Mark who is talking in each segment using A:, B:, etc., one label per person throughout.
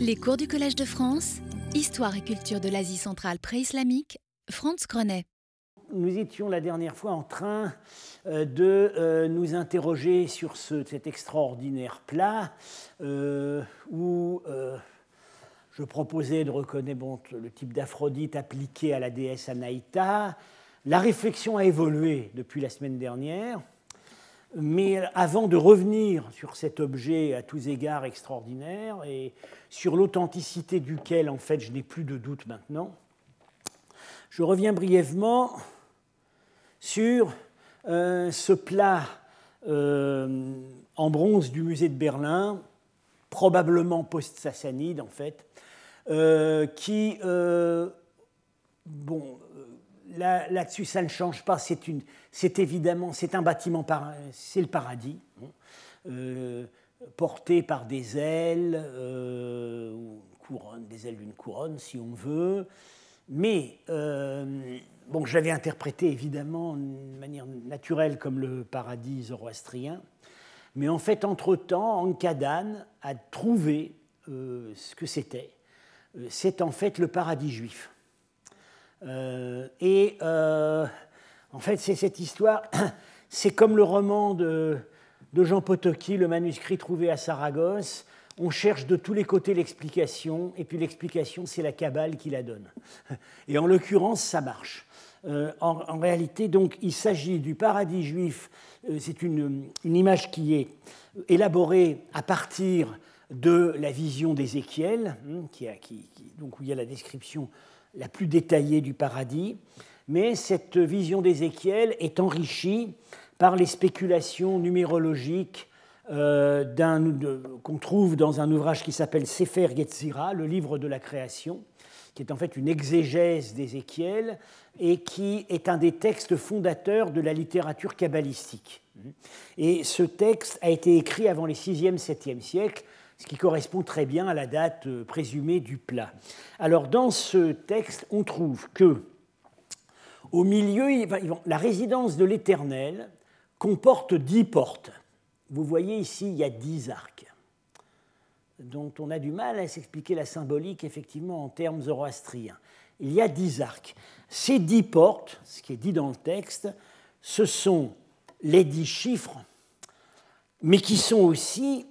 A: Les cours du Collège de France, Histoire et culture de l'Asie centrale pré-islamique, Franz Grenet.
B: Nous étions la dernière fois en train euh, de euh, nous interroger sur ce, cet extraordinaire plat euh, où je proposais de reconnaître le type d'Aphrodite appliqué à la déesse Anaïta. La réflexion a évolué depuis la semaine dernière. Mais avant de revenir sur cet objet à tous égards extraordinaire et sur l'authenticité duquel, en fait, je n'ai plus de doute maintenant, je reviens brièvement sur euh, ce plat euh, en bronze du musée de Berlin, probablement post-sassanide en fait, euh, qui, bon, là-dessus, ça ne change pas. C'est évidemment, c'est un bâtiment, c'est le paradis, euh, porté par des ailes, euh, couronne, des ailes d'une couronne, si on veut. Mais euh, bon, j'avais interprété évidemment de manière naturelle comme le paradis zoroastrien. Mais en fait, entre-temps, Ankadan a trouvé ce que c'était. C'est en fait le paradis juif. Euh, et euh, en fait, c'est cette histoire, c'est comme le roman de, Jean Potocki, le manuscrit trouvé à Saragosse. On cherche de tous les côtés l'explication, et puis l'explication, c'est la cabale qui la donne. Et en l'occurrence, ça marche. Euh, en, réalité, donc, il s'agit du paradis juif. c'est une, image qui est élaborée à partir de la vision d'Ézéchiel, hein, qui, où il y a la description la plus détaillée du paradis, mais cette vision d'Ézéchiel est enrichie par les spéculations numérologiques euh, qu'on trouve dans un ouvrage qui s'appelle Sefer Yetzira, le livre de la création, qui est en fait une exégèse d'Ézéchiel et qui est un des textes fondateurs de la littérature kabbalistique. Et ce texte a été écrit avant les 6e, 7e siècles, ce qui correspond très bien à la date euh, présumée du plat. Alors dans ce texte, on trouve que au milieu, la résidence de l'Éternel comporte dix portes. Vous voyez ici, il y a dix arcs, dont on a du mal à s'expliquer la symbolique effectivement en termes zoroastriens. Il y a dix arcs. Ces dix portes, ce qui est dit dans le texte, ce sont les dix chiffres, mais qui sont aussi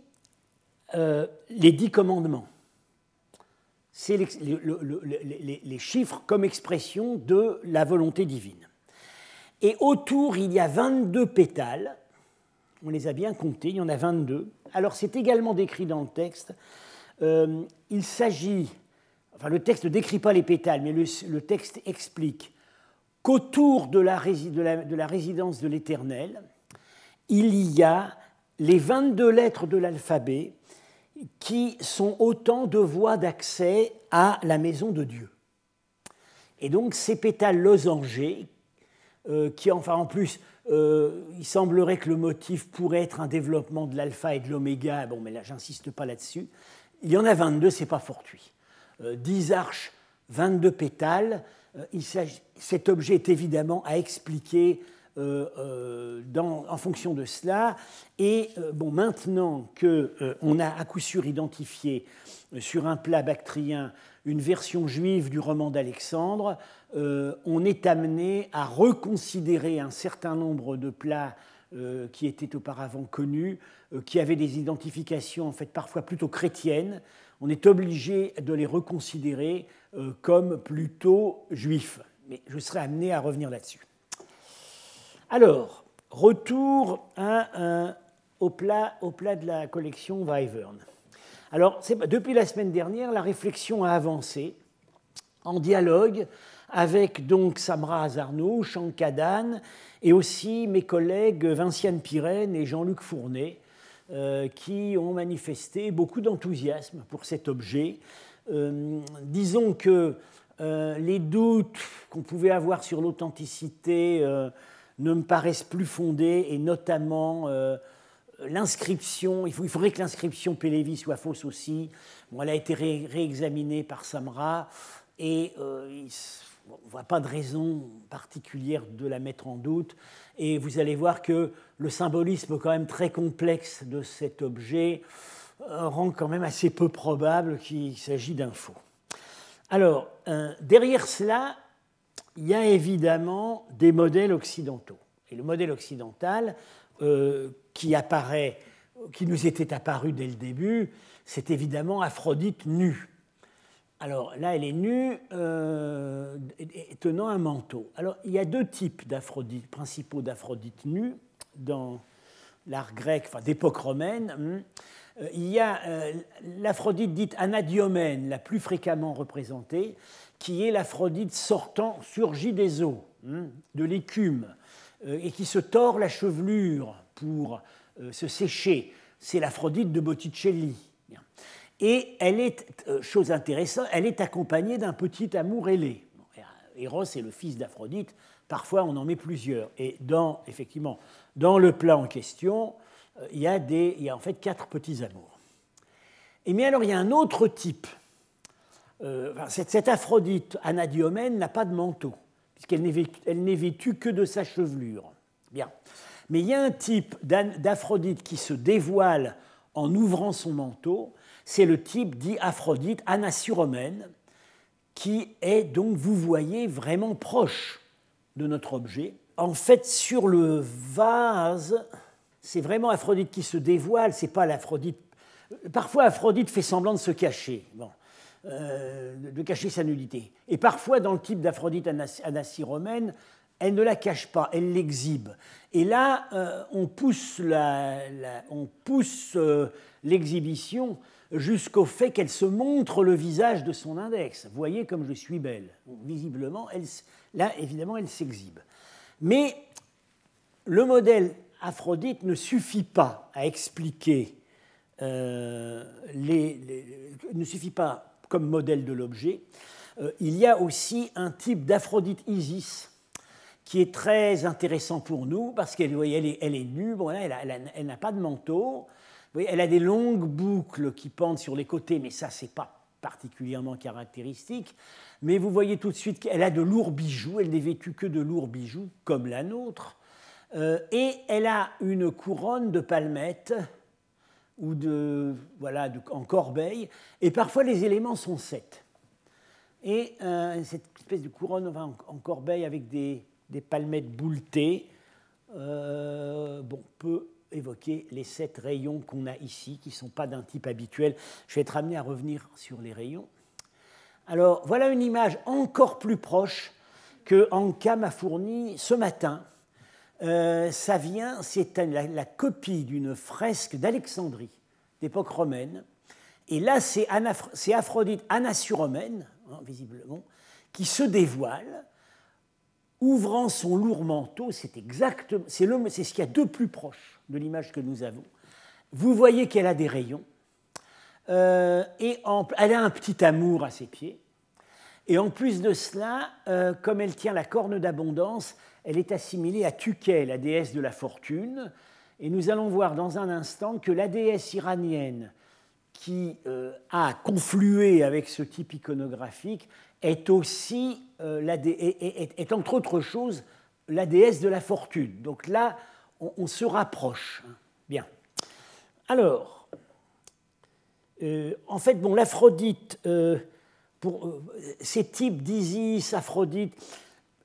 B: euh, les dix commandements. C'est les, chiffres comme expression de la volonté divine. Et autour, il y a 22 pétales. On les a bien comptés, il y en a 22. Alors c'est également décrit dans le texte. Euh, il s'agit, enfin le texte ne décrit pas les pétales, mais le, texte explique qu'autour de la, de la résidence de l'Éternel, il y a les 22 lettres de l'alphabet qui sont autant de voies d'accès à la maison de Dieu. Et donc ces pétales losangés, euh, qui enfin en plus, euh, il semblerait que le motif pourrait être un développement de l'alpha et de l'oméga, bon mais là j'insiste pas là-dessus, il y en a 22, c'est pas fortuit. 10 euh, arches, 22 pétales, cet objet est évidemment à expliquer euh, euh, en fonction de cela. Et euh, bon, maintenant qu'on a à coup sûr identifié sur un plat bactrien une version juive du roman d'Alexandre, on est amené à reconsidérer un certain nombre de plats qui étaient auparavant connus, qui avaient des identifications en fait parfois plutôt chrétiennes. On est obligé de les reconsidérer comme plutôt juifs. Mais je serai amené à revenir là-dessus. Alors, retour au, plat, au, plat, de la collection Wyvern. Alors, depuis la semaine dernière, la réflexion a avancé en dialogue avec donc Samra Azarno, Shankadan et aussi mes collègues Vinciane Pirène et Jean-Luc Fournet, euh, qui ont manifesté beaucoup d'enthousiasme pour cet objet. Euh, disons que euh, les doutes qu'on pouvait avoir sur l'authenticité ne me paraissent plus fondées, et notamment euh, l'inscription, il, faudrait que l'inscription Pélévi soit fausse aussi. elle a été réexaminée par Samra, et euh, on ne voit pas de raison particulière de la mettre en doute. Et vous allez voir que le symbolisme quand même très complexe de cet objet, rend quand même assez peu probable qu'il s'agit d'un faux. Alors, derrière cela, il y a évidemment des modèles occidentaux. Et le modèle occidental qui apparaît, qui nous était apparu dès le début, c'est évidemment Aphrodite nue. Alors là, elle est nue, euh, tenant un manteau. Alors il y a deux types d'Aphrodite, principaux d'Aphrodite nue dans l'art grec, enfin d'époque romaine. Euh, il y a euh, l'Aphrodite dite anadiomène, la plus fréquemment représentée, qui est l'Aphrodite sortant, surgit des eaux, hum, de l'écume, et qui se tord la chevelure pour se sécher. C'est l'Aphrodite de Botticelli. Et elle est, euh, chose intéressante, elle est accompagnée d'un petit amour ailé. Eros est le fils d'Aphrodite, parfois on en met plusieurs. Et dans, effectivement, dans le plat en question, euh, il y a, des, il y a en fait quatre petits amours. Et mais alors il y a un autre type. Euh, cette, Aphrodite anadiomène n'a pas de manteau, puisqu'elle n'est vêtue que de sa chevelure. Bien. Mais il y a un type d'Aphrodite qui se dévoile en ouvrant son manteau, c'est le type dit Aphrodite anassyromène, qui est donc, vous voyez, vraiment proche de notre objet. En fait, sur le vase, c'est vraiment Aphrodite qui se dévoile, c'est pas l'Aphrodite. Parfois, Aphrodite fait semblant de se cacher, euh, de cacher sa nudité. Et parfois, dans le type d'Aphrodite anassyromène, elle ne la cache pas, elle l'exhibe. Et là, euh, on pousse euh, l'exhibition jusqu'au fait qu'elle se montre le visage de son index. Voyez comme je suis belle. Visiblement, là, évidemment, elle s'exhibe. Mais le modèle Aphrodite ne suffit pas à expliquer euh, les, ne suffit pas comme modèle de l'objet. Euh, il y a aussi un type d'Aphrodite Isis qui est très intéressant pour nous parce qu'elle elle est, elle est nue, bon, elle n'a pas de manteau, elle a des longues boucles qui pendent sur les côtés, mais ça, c'est pas particulièrement caractéristique. Mais vous voyez tout de suite qu'elle a de lourds bijoux, elle n'est vêtue que de lourds bijoux, comme la nôtre. Euh, et elle a une couronne de palmettes ou de, voilà, en corbeille, et parfois les éléments sont sept. Et euh, cette espèce de couronne en, corbeille avec des, palmettes bouletées, euh, bon, peut évoquer les sept rayons qu'on a ici, qui ne sont pas d'un type habituel. Je vais être amené à revenir sur les rayons. Alors, voilà une image encore plus proche que Anka m'a fournie ce matin. Euh, ça vient, c'est la, copie d'une fresque d'Alexandrie, d'époque romaine. Et là, c'est Aphrodite anassyromène, hein, visiblement, qui se dévoile ouvrant son lourd manteau, c'est exactement, c'est, c'est ce qu'il y a de plus proche de l'image que nous avons. Vous voyez qu'elle a des rayons, euh, et elle a un petit amour à ses pieds. Et en plus de cela, euh, comme elle tient la corne d'abondance, elle est assimilée à Tuké, la déesse de la fortune. Et nous allons voir dans un instant que la déesse iranienne qui euh, a conflué avec ce type iconographique est aussi, euh, est, entre autres choses, la déesse de la fortune. Donc là, on, se rapproche. Bien. Alors, euh, en fait, bon, l'Aphrodite, pour ces types d'Isis, Aphrodite,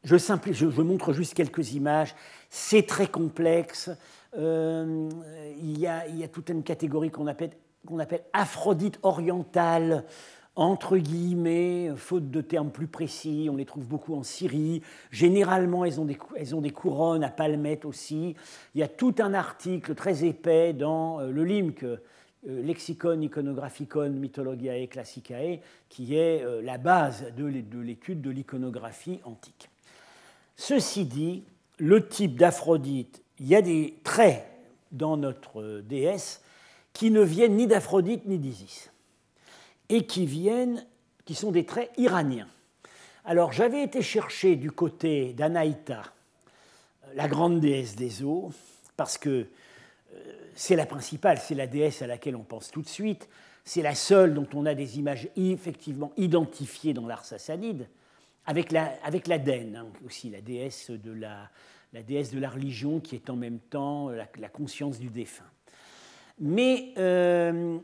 B: je, montre juste quelques images, c'est très complexe. il, y a, il, y a, toute une catégorie qu'on appelle, qu'on appelle Aphrodite orientale, entre guillemets, faute de termes plus précis, on les trouve beaucoup en Syrie. Généralement, elles ont des, elles ont des couronnes à palmettes aussi. Il y a tout un article très épais dans euh, le LIMC, euh, Lexicon Iconographicon Mythologiae Classicae, qui est euh, la base de l'étude de l'iconographie antique. Ceci dit, le type d'Aphrodite, il y a des traits dans notre déesse qui ne viennent ni d'Aphrodite ni d'Isis et qui viennent, qui sont des traits iraniens. Alors j'avais été chercher du côté d'Anaïta, la grande déesse des eaux, parce que euh, c'est la principale, c'est la déesse à laquelle on pense tout de suite, c'est la seule dont on a des images effectivement identifiées dans l'art sassanide, avec la, avec la hein, aussi, la déesse, de la, la déesse de la religion qui est en même temps la, conscience du défunt. Mais euh,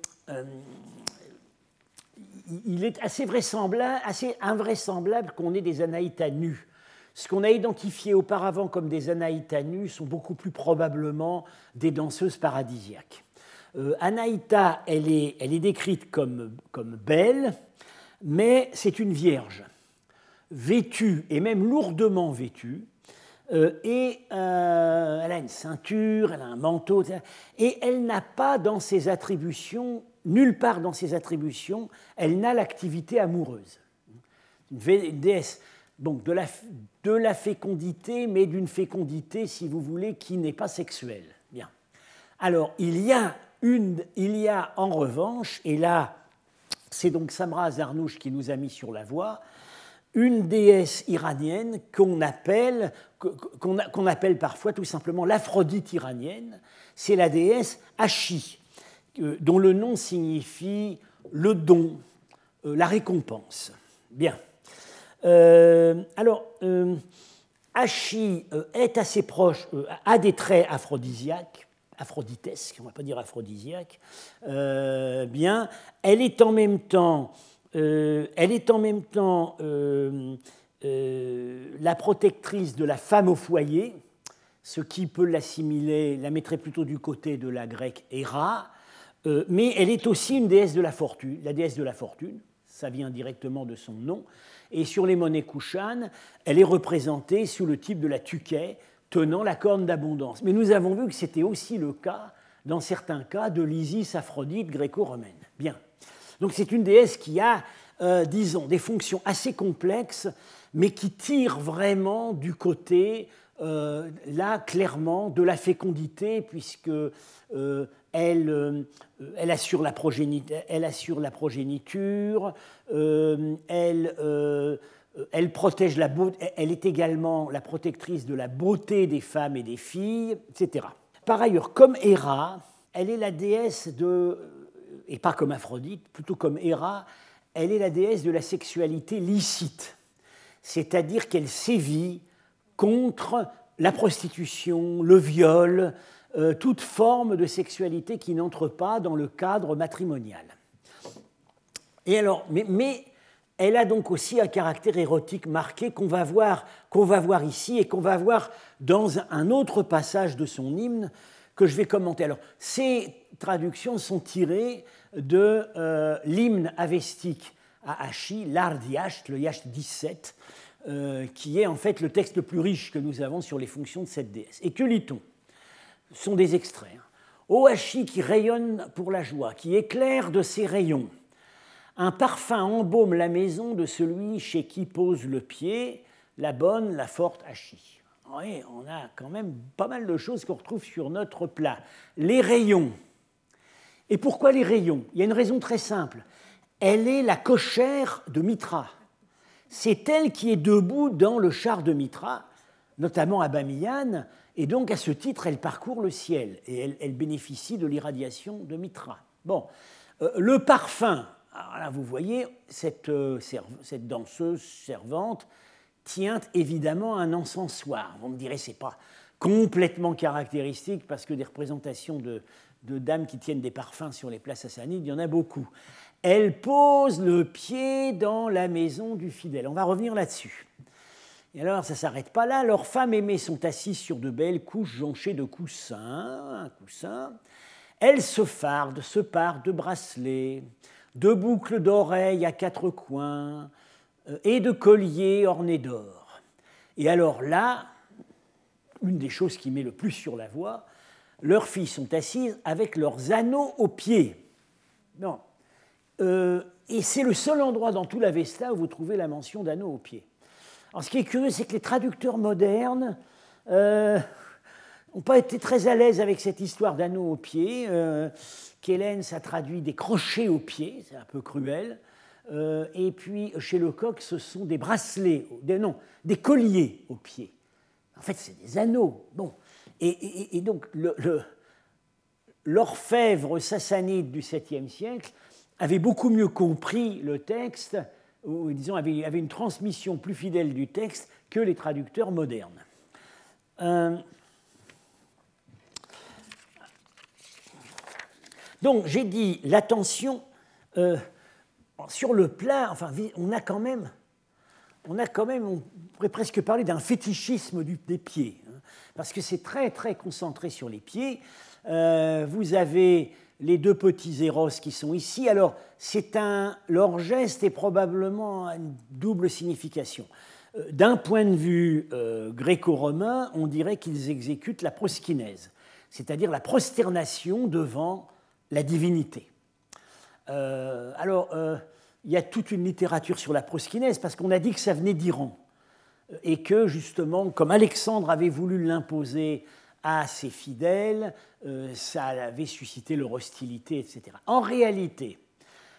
B: il est assez, vraisemblable, assez invraisemblable qu'on ait des anaïtas nus. Ce qu'on a identifié auparavant comme des anaïtas nus sont beaucoup plus probablement des danseuses paradisiaques. Euh, Anaïta, elle est, elle est décrite comme, comme belle, mais c'est une vierge, vêtue et même lourdement vêtue, euh, et euh, elle a une ceinture, elle a un manteau, et elle n'a pas dans ses attributions, nulle part dans ses attributions, elle n'a l'activité amoureuse. Une déesse donc de la, de la fécondité, mais d'une fécondité, si vous voulez, qui n'est pas sexuelle. Bien. Alors, il y a, une, il y a en revanche, et là, c'est donc Samra Zarnouch qui nous a mis sur la voie, une déesse iranienne qu'on appelle, parfois tout simplement l'Aphrodite iranienne. C'est la déesse Ashi, euh, dont le nom signifie le don, euh, la récompense. Bien. Euh, alors, Ashi est assez proche, a des traits aphrodisiaques, aphroditesques, on ne va pas dire aphrodisiaques. bien, elle est en même temps euh, elle est en même temps euh, euh, la protectrice de la femme au foyer, ce qui peut l'assimiler, la mettrait plutôt du côté de la grecque Héra, mais elle est aussi une déesse de la fortune, la déesse de la fortune, ça vient directement de son nom, et sur les monnaies Kushan, elle est représentée sous le type de la tuquet, tenant la corne d'abondance. Mais nous avons vu que c'était aussi le cas, dans certains cas, de l'Isis Aphrodite gréco-romaine. Bien. Donc c'est une déesse qui a, euh, disons, des fonctions assez complexes, mais qui tire vraiment du côté, euh, là, clairement, de la fécondité, puisque euh, elle, assure la progéniture, elle, elle est également la protectrice de la beauté des femmes et des filles, etc. Par ailleurs, comme Héra, elle est la déesse de et pas comme Aphrodite, plutôt comme Héra, elle est la déesse de la sexualité licite, c'est-à-dire qu'elle sévit contre la prostitution, le viol, euh, toute forme de sexualité qui n'entre pas dans le cadre matrimonial. Et alors, mais, elle a donc aussi un caractère érotique marqué qu'on va qu'on va voir ici et qu'on va voir dans un autre passage de son hymne que je vais commenter. Alors, ces traductions sont tirées de euh, l'hymne avestique à Hachi, l'art le Yacht 17, euh, qui est en fait le texte le plus riche que nous avons sur les fonctions de cette déesse. Et que lit-on? Ce sont des extraits. Hein. Ô Hachi qui rayonne pour la joie, qui éclaire de ses rayons, un parfum embaume la maison de celui chez qui pose le pied, la bonne, la forte Hachi. Oui, on a quand même pas mal de choses qu'on retrouve sur notre plat. Les rayons, et pourquoi les rayons? Il y a une raison très simple. Elle est la cochère de Mitra. C'est elle qui est debout dans le char de Mitra, notamment à Bamiyan, et donc à ce titre, elle parcourt le ciel et elle, bénéficie de l'irradiation de Mitra. Bon, euh, le parfum, alors là vous voyez, cette, euh, cette danseuse servante tient évidemment un encensoir. Vous me direz, c'est pas complètement caractéristique parce que des représentations de, de dames qui tiennent des parfums sur les places sassanides, il y en a beaucoup. Elle pose le pied dans la maison du fidèle. On va revenir là-dessus. Et alors, ça ne s'arrête pas là. Leurs femmes aimées sont assises sur de belles couches jonchées de coussins, un coussin. Elles se fardent, se parent de bracelets, de boucles d'oreilles à quatre coins euh, et de colliers ornés d'or. Et alors là, une des choses qui met le plus sur la voie, leurs filles sont assises avec leurs anneaux aux pieds. Non. Euh, et c'est le seul endroit dans tout l'Avesta où vous trouvez la mention d'anneaux aux pieds. Alors, ce qui est curieux, c'est que les traducteurs modernes n'ont euh, pas été très à l'aise avec cette histoire d'anneaux aux pieds. Euh, Kellen, ça traduit des crochets aux pieds, c'est un peu cruel. Euh, et puis, chez Lecoq, ce sont des bracelets, des, non, des colliers aux pieds. En fait, c'est des anneaux. Bon, et, donc, l'orfèvre sassanide du 7e siècle avait beaucoup mieux compris le texte, ou disons, avait, une transmission plus fidèle du texte que les traducteurs modernes. Euh, Donc j'ai dit l'attention euh, sur le plat, enfin on a quand même, on a quand même, on pourrait presque parler d'un fétichisme des pieds, parce que c'est très très concentré sur les pieds. Euh, vous avez les deux petits éros qui sont ici. Alors, leur geste est probablement une double signification. Euh, d'un point de vue euh, gréco-romain, on dirait qu'ils exécutent la proskinèse, c'est-à-dire la prosternation devant la divinité. Euh, alors, il y a toute une littérature sur la proskinèse parce qu'on a dit que ça venait d'Iran et que justement, comme Alexandre avait voulu l'imposer à ses fidèles, ça avait suscité leur hostilité, etc. En réalité,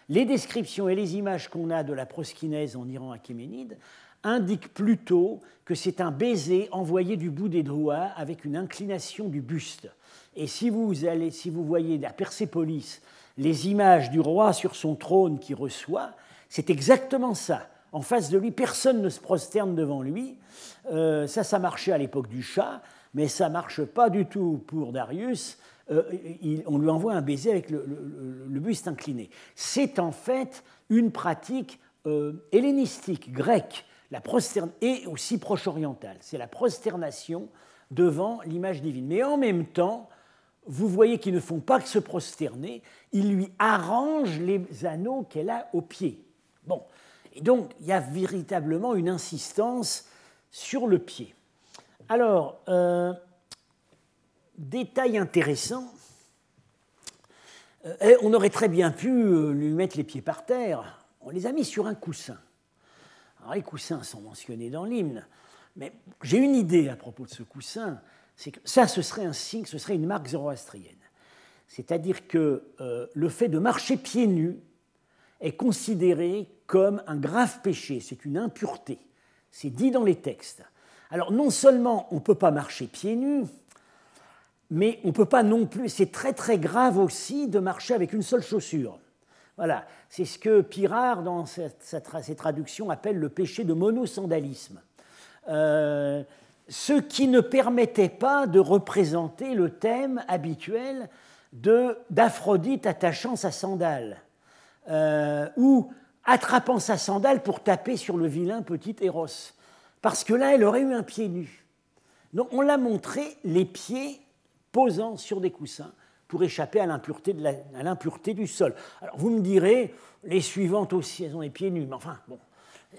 B: les descriptions et les images qu'on a de la proskinèse en Iran achéménide indique plutôt que c'est un baiser envoyé du bout des doigts avec une inclination du buste. Et si vous, allez, si vous voyez à Persépolis les images du roi sur son trône qui reçoit, c'est exactement ça. En face de lui, personne ne se prosterne devant lui. Euh, ça, ça marchait à l'époque du chat, mais ça marche pas du tout pour Darius. Euh, on lui envoie un baiser avec le, buste incliné. C'est en fait une pratique euh, hellénistique, grecque, la et aussi proche-orientale. C'est la prosternation devant l'image divine. Mais en même temps, vous voyez qu'ils ne font pas que se prosterner, ils lui arrangent les anneaux qu'elle a au pied. Bon, et donc il y a véritablement une insistance sur le pied. Alors, euh, détail intéressant, euh, on aurait très bien pu euh, lui mettre les pieds par terre, on les a mis sur un coussin. Alors les coussins sont mentionnés dans l'hymne, mais j'ai une idée à propos de ce coussin, c'est que ça, ce serait un signe, ce serait une marque zoroastrienne. C'est-à-dire que le fait de marcher pieds nus est considéré comme un grave péché, c'est une impureté. C'est dit dans les textes. Alors non seulement on ne peut pas marcher pieds nus, mais on ne peut pas non plus, c'est très très grave aussi de marcher avec une seule chaussure. Voilà, c'est ce que Pirard, dans ses traductions, appelle le péché de monosandalisme. Euh, ce qui ne permettait pas de représenter le thème habituel d'Aphrodite attachant sa sandale, euh, ou attrapant sa sandale pour taper sur le vilain petit Héros. Parce que là, elle aurait eu un pied nu. Donc on l'a montré les pieds posant sur des coussins pour échapper à l'impureté du sol. Alors vous me direz, les suivantes aussi, elles ont les pieds nus, mais enfin, bon,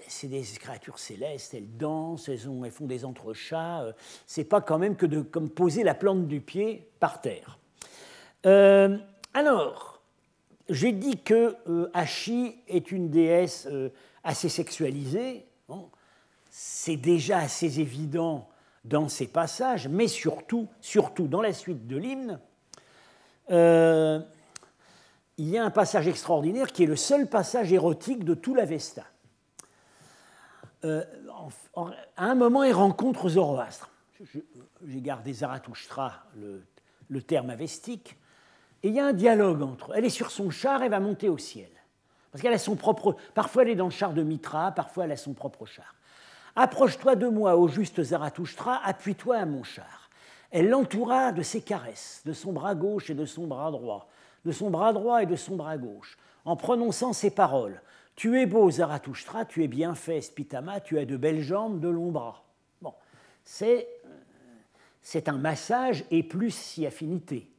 B: c'est des créatures célestes, elles dansent, elles, ont, font des entrechats, euh, c'est pas quand même que de comme poser la plante du pied par terre. Euh, alors, j'ai dit que euh, est une déesse assez sexualisée, c'est déjà assez évident dans ces passages, mais surtout, surtout dans la suite de l'hymne, euh, il y a un passage extraordinaire qui est le seul passage érotique de tout l'Avesta. Euh, à un moment, il rencontre Zoroastre. J'ai gardé Zarathustra, le, terme avestique. Et il y a un dialogue entre eux. Elle est sur son char, elle va monter au ciel. Parce qu'elle a son propre. Parfois, elle est dans le char de Mitra, parfois, elle a son propre char. Approche-toi de moi, au juste Zarathustra, appuie-toi à mon char. Elle l'entoura de ses caresses, de son bras gauche et de son bras droit, de son bras droit et de son bras gauche, en prononçant ces paroles. Tu es beau, Zarathustra, tu es bien fait, Spitama, tu as de belles jambes, de longs bras. Bon, c'est, c'est un massage et plus si affinité.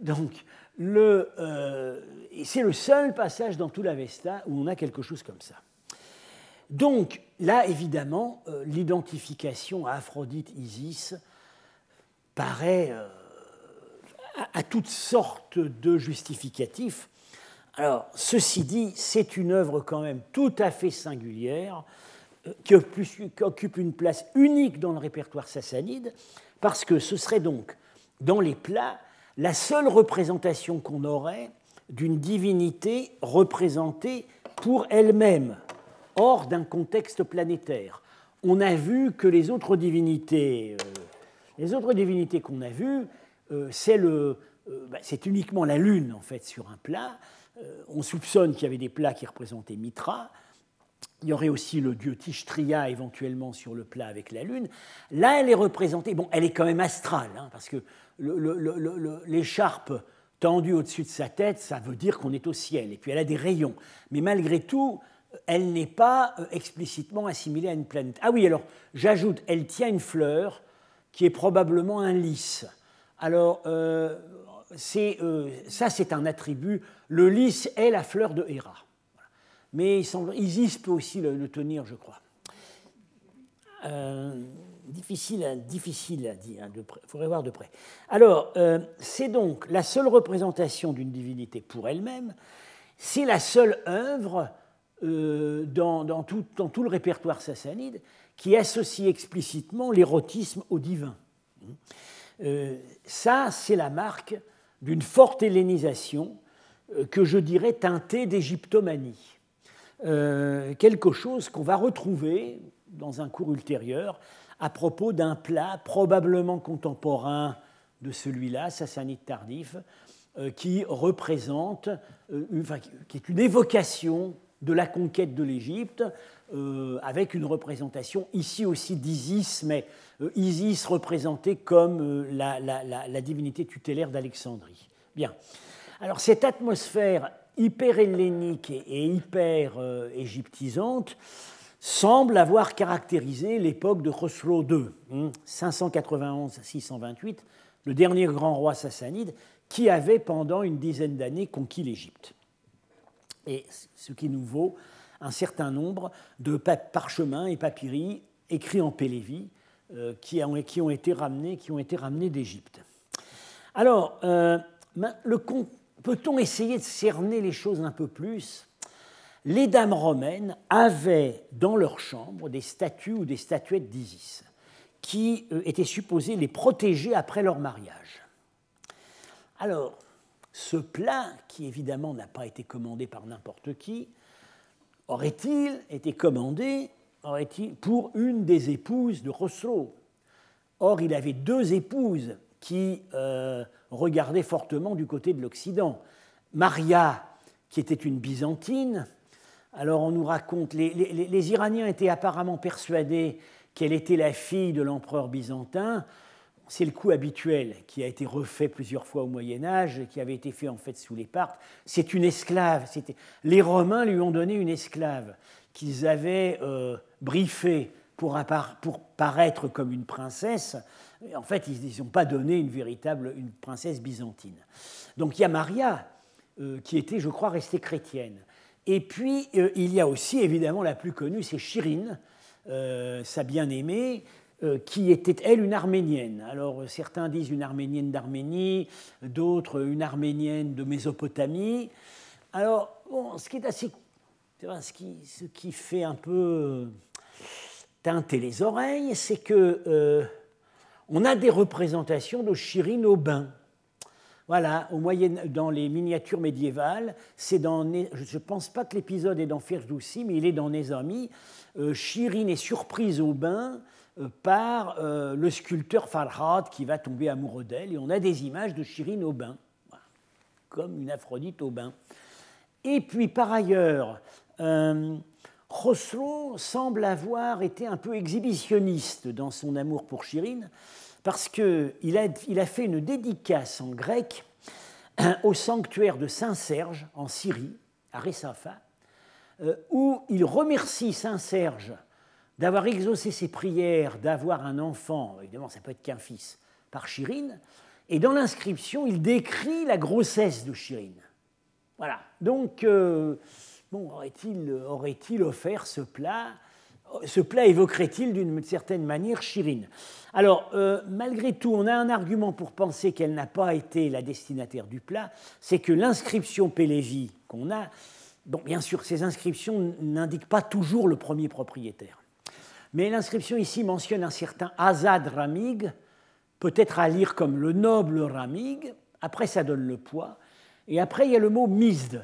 B: Donc, euh, c'est le seul passage dans tout l'Avesta où on a quelque chose comme ça. Donc, là, évidemment, euh, l'identification à Aphrodite Isis paraît euh, à, toutes sortes de justificatifs. Alors, ceci dit, c'est une œuvre quand même tout à fait singulière, qui occupe une place unique dans le répertoire sassanide, parce que ce serait donc, dans les plats, la seule représentation qu'on aurait d'une divinité représentée pour elle-même, hors d'un contexte planétaire. On a vu que les autres divinités, euh, les autres divinités qu'on a vues, euh, euh, bah, c'est uniquement la Lune, en fait, sur un plat. On soupçonne qu'il y avait des plats qui représentaient Mitra. Il y aurait aussi le dieu Tishtria éventuellement sur le plat avec la Lune. Là, elle est représentée, bon, elle est quand même astrale, hein, parce que l'écharpe tendue au-dessus de sa tête, ça veut dire qu'on est au ciel. Et puis elle a des rayons. Mais malgré tout, elle n'est pas euh, explicitement assimilée à une planète. Ah oui, alors j'ajoute, elle tient une fleur qui est probablement un lys. Alors, euh, euh, ça, c'est un attribut. Le lys est la fleur de Héra. Mais il semble, Isis peut aussi le, tenir, je crois. Difficile, à, difficile à dire, il faudrait voir de près. Alors, c'est donc la seule représentation d'une divinité pour elle-même, c'est la seule œuvre euh, dans, tout, le répertoire sassanide qui associe explicitement l'érotisme au divin. Euh, ça, c'est la marque d'une forte hellénisation euh, que je dirais teintée d'égyptomanie. quelque chose qu'on va retrouver dans un cours ultérieur à propos d'un plat probablement contemporain de celui-là, sassanide tardif, qui représente, qui est une évocation de la conquête de l'Égypte, euh, avec une représentation ici aussi d'Isis, mais euh, Isis représentée comme euh, la, divinité tutélaire d'Alexandrie. Bien. Alors cette atmosphère hyper hellénique et, hyper égyptisante semble avoir caractérisé l'époque de Khosrow II, 591-628, hein, le dernier grand roi sassanide, qui avait pendant une dizaine d'années conquis l'Égypte et ce qui nous vaut un certain nombre de parchemins et papyri écrits en Pélévi euh, qui, ont, qui, ont, été ramenés, qui ont été ramenés d'Égypte. Alors, euh, peut-on essayer de cerner les choses un peu plus Les dames romaines avaient dans leur chambre des statues ou des statuettes d'Isis qui euh, étaient supposées les protéger après leur mariage. Alors, ce plat, qui évidemment n'a pas été commandé par n'importe qui, aurait-il été commandé pour une des épouses de Khosrow? Or, il avait deux épouses qui euh, regardaient fortement du côté de l'Occident. Maria, qui était une byzantine, alors on nous raconte, les, Iraniens étaient apparemment persuadés qu'elle était la fille de l'empereur byzantin, c'est le coup habituel qui a été refait plusieurs fois au Moyen Âge, qui avait été fait en fait sous les Parthes. C'est une esclave. Les Romains lui ont donné une esclave qu'ils avaient euh, briefée pour, pour, paraître comme une princesse. En fait, ils n'ont pas donné une véritable une princesse byzantine. Donc il y a Maria, euh, qui était, je crois, restée chrétienne. Et puis, euh, il y a aussi, évidemment, la plus connue, c'est Chirine, sa bien-aimée, euh, qui était, elle, une arménienne. Alors certains disent une arménienne d'Arménie, d'autres une arménienne de Mésopotamie. Alors, bon, ce qui est assez. Ce qui, ce qui fait un peu teinter les oreilles, c'est que euh, on a des représentations de Chirine au bain. Voilà, dans les miniatures médiévales, c'est dans, je ne pense pas que l'épisode est dans Firdousi, mais il est dans Nezami. Euh, Chirine est surprise au bain euh, par euh, le sculpteur Farhad qui va tomber amoureux d'elle. Et on a des images de Chirine au bain, comme une Aphrodite au bain. Et puis par ailleurs, euh, Khosrow semble avoir été un peu exhibitionniste dans son amour pour Chirine, parce qu'il a, fait une dédicace en grec au sanctuaire de Saint-Serge en Syrie, à Ressafa, où il remercie Saint-Serge d'avoir exaucé ses prières, d'avoir un enfant, évidemment ça peut être qu'un fils, par Chirine, et dans l'inscription, il décrit la grossesse de Chirine. Voilà. Donc, euh, bon, aurait-il aurait offert ce plat Ce plat évoquerait-il d'une certaine manière Chirine Alors, euh, malgré tout, on a un argument pour penser qu'elle n'a pas été la destinataire du plat, c'est que l'inscription Pélévi qu'on a, bien sûr, ces inscriptions n'indiquent pas toujours le premier propriétaire. Mais l'inscription ici mentionne un certain Azad Ramig, peut-être à lire comme le noble Ramig. Après, ça donne le poids. Et après, il y a le mot misd,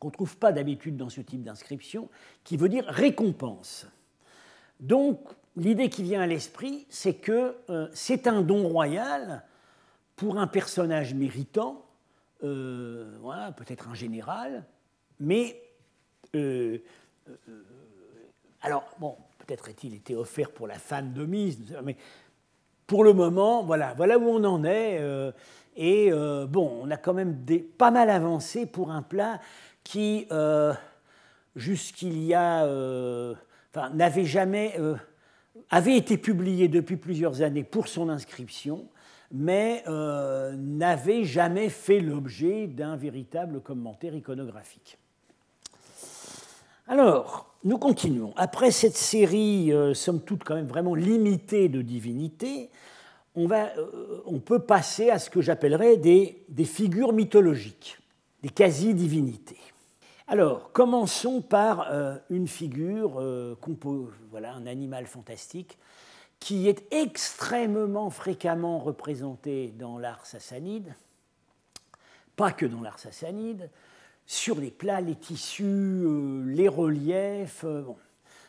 B: qu'on ne trouve pas d'habitude dans ce type d'inscription, qui veut dire récompense. Donc, l'idée qui vient à l'esprit, c'est que euh, c'est un don royal pour un personnage méritant, euh, voilà, peut-être un général, mais euh, alors bon, peut-être est-il été offert pour la femme de mise, mais pour le moment, voilà, voilà où on en est. et bon, on a quand même pas mal avancé pour un plat qui, jusqu'il y a, enfin, n'avait jamais, avait été publié depuis plusieurs années pour son inscription, mais n'avait jamais fait l'objet d'un véritable commentaire iconographique. Alors, nous continuons. Après cette série, euh, somme toute quand même vraiment limitée de divinités, on, va, euh, on peut passer à ce que j'appellerais des, figures mythologiques, des quasi-divinités. Alors, commençons par euh, une figure, voilà, un animal fantastique, qui est extrêmement fréquemment représenté dans l'art sassanide, pas que dans l'art sassanide, sur les plats, les tissus, euh, les reliefs. Euh,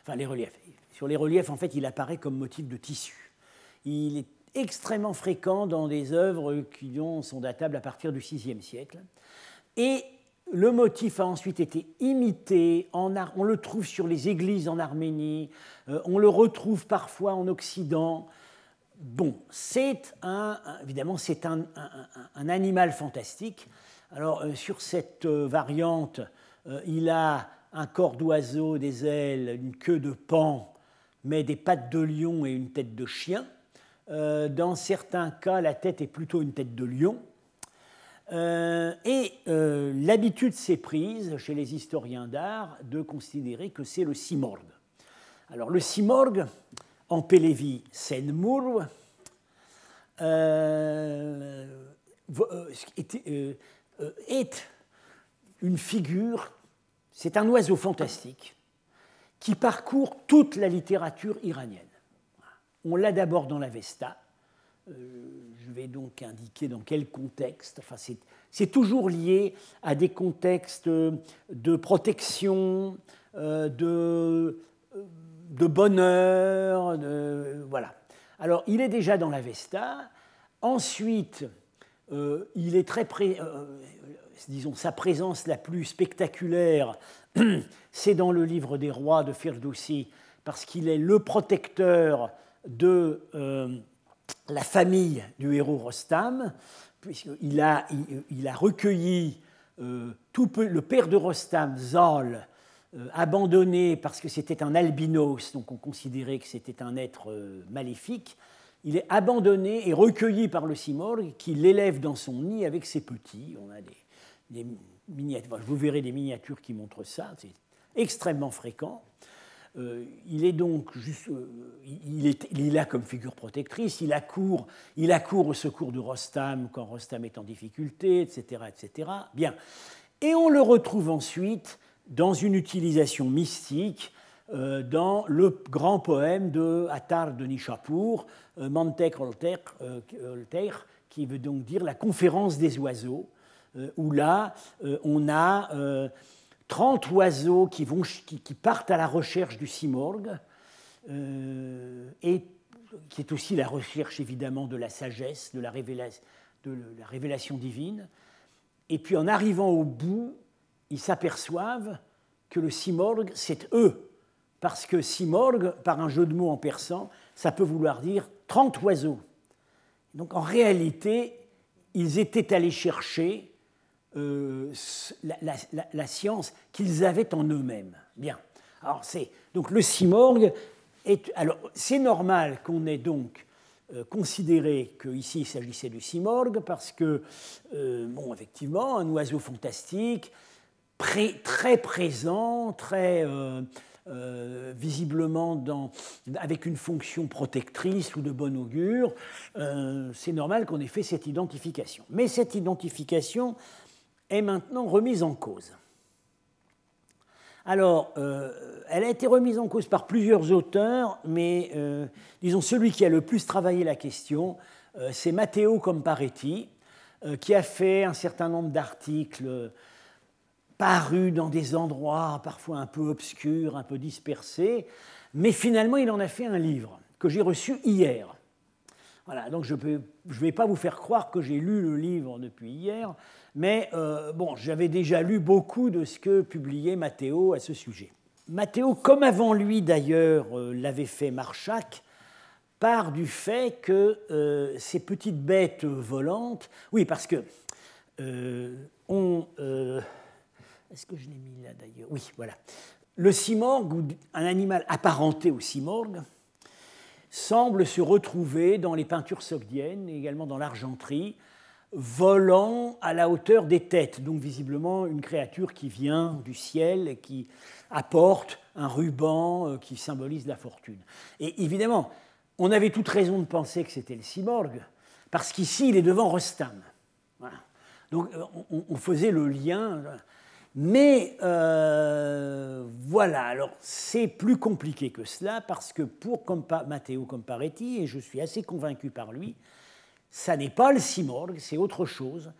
B: enfin, les reliefs. Sur les reliefs, en fait, il apparaît comme motif de tissu. Il est extrêmement fréquent dans des œuvres qui sont datables à partir du VIe siècle. Et le motif a ensuite été imité. En on le trouve sur les églises en Arménie. Euh, on le retrouve parfois en Occident. Bon, c'est un, évidemment, c'est un, animal fantastique alors euh, sur cette euh, variante, il a un corps d'oiseau, des ailes, une queue de pan, mais des pattes de lion et une tête de chien. dans certains cas, la tête est plutôt une tête de lion. Et l'habitude s'est prise chez les historiens d'art de considérer que c'est le simorgue. Alors le simorgue, en Pélévi, Senmour, était, euh, est une figure, c'est un oiseau fantastique qui parcourt toute la littérature iranienne. On l'a d'abord dans l'Avesta. Euh, je vais donc indiquer dans quel contexte. Enfin, c'est toujours lié à des contextes de protection, euh, de, bonheur. Voilà. Alors, il est déjà dans l'Avesta. Ensuite, euh, il est très euh, disons sa présence la plus spectaculaire, c'est dans le livre des rois de Firdoussi, parce qu'il est le protecteur de euh, la famille du héros Rostam, puisqu'il a, il, a recueilli tout le père de Rostam, Zal, abandonné parce que c'était un albinos, donc on considérait que c'était un être maléfique, il est abandonné et recueilli par le simorgue qui l'élève dans son nid avec ses petits. On a des, miniatures, vous verrez des miniatures qui montrent ça, c'est extrêmement fréquent. Euh, il est donc juste, euh, il, est, il là comme figure protectrice, il accourt, il accourt au secours de Rostam quand Rostam est en difficulté, etc., etc. Bien. Et on le retrouve ensuite dans une utilisation mystique euh, dans le grand poème de Attar de Nishapur, Mantek Olteir, qui veut donc dire la conférence des oiseaux, où là, on a 30 oiseaux qui, vont, qui, partent à la recherche du simorgue, et qui est aussi la recherche évidemment de la sagesse, de la, révélation, de la révélation divine. Et puis en arrivant au bout, ils s'aperçoivent que le simorgue, c'est eux parce que simorgue, par un jeu de mots en persan, ça peut vouloir dire 30 oiseaux. Donc en réalité, ils étaient allés chercher euh, la, science qu'ils avaient en eux-mêmes. Bien. Alors c'est donc le simorgue est alors c'est normal qu'on ait donc euh, considéré qu'ici il s'agissait du simorgue parce que euh, bon effectivement un oiseau fantastique très présent, très euh, visiblement dans, avec une fonction protectrice ou de bon augure, c'est normal qu'on ait fait cette identification. Mais cette identification est maintenant remise en cause. Alors, euh, elle a été remise en cause par plusieurs auteurs, mais disons celui qui a le plus travaillé la question, c'est Matteo Comparetti, qui a fait un certain nombre d'articles paru dans des endroits parfois un peu obscurs, un peu dispersés, mais finalement il en a fait un livre que j'ai reçu hier. Donc je ne vais pas vous faire croire que j'ai lu le livre depuis hier, mais euh, bon, j'avais déjà lu beaucoup de ce que publiait Matteo à ce sujet. Matteo, comme avant lui d'ailleurs euh, l'avait fait Marchak, part du fait que euh, ces petites bêtes volantes, oui, parce que est-ce que je l'ai mis là d'ailleurs? Oui, voilà. Le simorgue, ou un animal apparenté au simorgue, semble se retrouver dans les peintures sogdiennes également dans l'argenterie, volant à la hauteur des têtes, donc visiblement une créature qui vient du ciel et qui apporte un ruban euh, qui symbolise la fortune. Et évidemment, on avait toute raison de penser que c'était le Simorgue, parce qu'ici, il est devant Rostam. Donc euh, on, faisait le lien. Mais euh, voilà, alors c'est plus compliqué que cela, parce que pour Matteo Comparetti, et je suis assez convaincu par lui, ça n'est pas le Simorgue, c'est autre chose.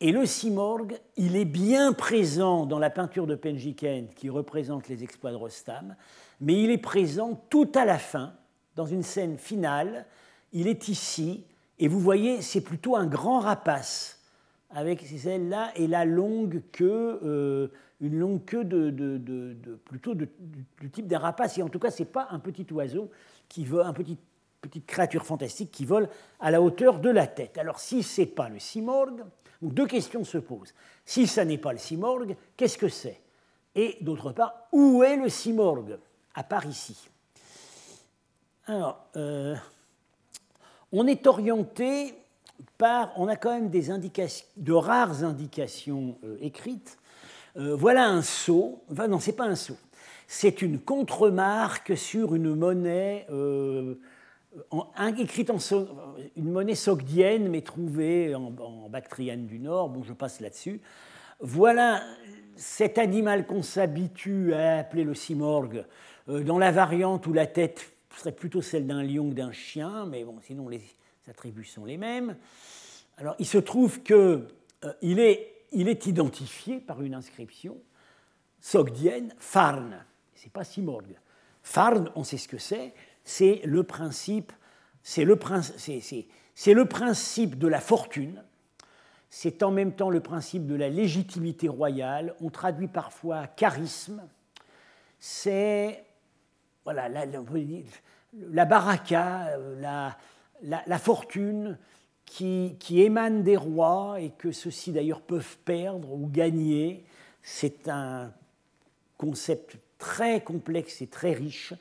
B: Et le Simorgue, il est bien présent dans la peinture de Penjikent qui représente les exploits de Rostam, mais il est présent tout à la fin, dans une scène finale. Il est ici, et vous voyez, c'est plutôt un grand rapace, avec ces ailes-là et la longue queue, euh, une longue queue de, plutôt du, type d'un rapace. Et en tout cas, ce n'est pas un petit oiseau qui veut un petit petite créature fantastique qui vole à la hauteur de la tête. Alors si ce n'est pas le simorgue, deux questions se posent. Si ça n'est pas le simorgue, qu'est-ce que c'est? Et d'autre part, où est le simorgue? À part ici. Alors, euh, on est orienté par, on a quand même des indications, de rares indications euh, écrites. Euh, voilà un sceau, enfin non, c'est pas un sceau, c'est une contremarque sur une monnaie écrite en une monnaie sogdienne, mais trouvée en, Bactriane du Nord. Bon, je passe là-dessus. Voilà cet animal qu'on s'habitue à appeler le simorgue, euh, dans la variante où la tête serait plutôt celle d'un lion que d'un chien, mais bon, sinon les attributs sont les mêmes. Alors, il se trouve qu'il euh, est, il est identifié par une inscription sogdienne, Farn. C'est pas simorgue. Farn, on sait ce que c'est c'est le principe, c'est le, le, principe de la fortune, c'est en même temps le principe de la légitimité royale, on traduit parfois charisme, c'est voilà, la, la, baraka, la, la fortune qui, émane des rois et que ceux-ci d'ailleurs peuvent perdre ou gagner. C'est un concept très complexe et très riche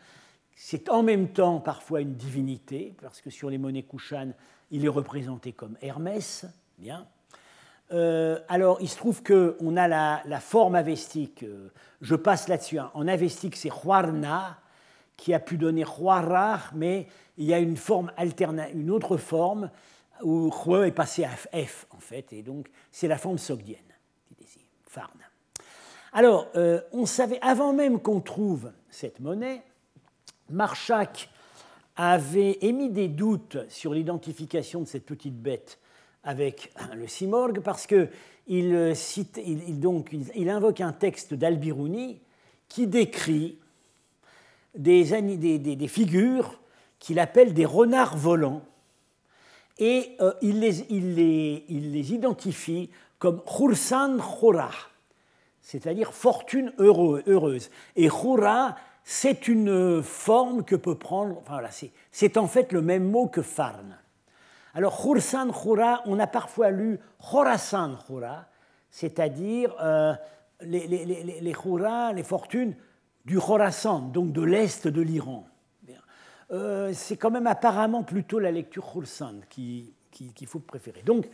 B: c'est en même temps parfois une divinité, parce que sur les monnaies Kushan, il est représenté comme Hermès. Bien. Euh, alors, il se trouve qu'on a la, forme avestique. Euh, je passe là-dessus. Hein. En avestique, c'est Huarna, qui a pu donner Huara, mais il y a une forme alternative, une autre forme où Hue est passé à F, en fait, et donc c'est la forme sogdienne, Farn. Alors, euh, on savait, avant même qu'on trouve cette monnaie, Marchak avait émis des doutes sur l'identification de cette petite bête avec le simorgue parce qu'il il, donc, il, invoque un texte d'Albirouni qui décrit des, figures qu'il appelle des renards volants et euh, il, les, identifie comme Khursan Khura, c'est-à-dire fortune heureuse. Et Khura, c'est une forme que peut prendre, enfin voilà, c'est en fait le même mot que farn. Alors, khursan khura, on a parfois lu khorasan khura, c'est-à-dire euh, les, les, les, les fortunes du Khorasan, donc de l'est de l'Iran. Euh, c'est quand même apparemment plutôt la lecture khursan qu'il qui, faut préférer. Donc,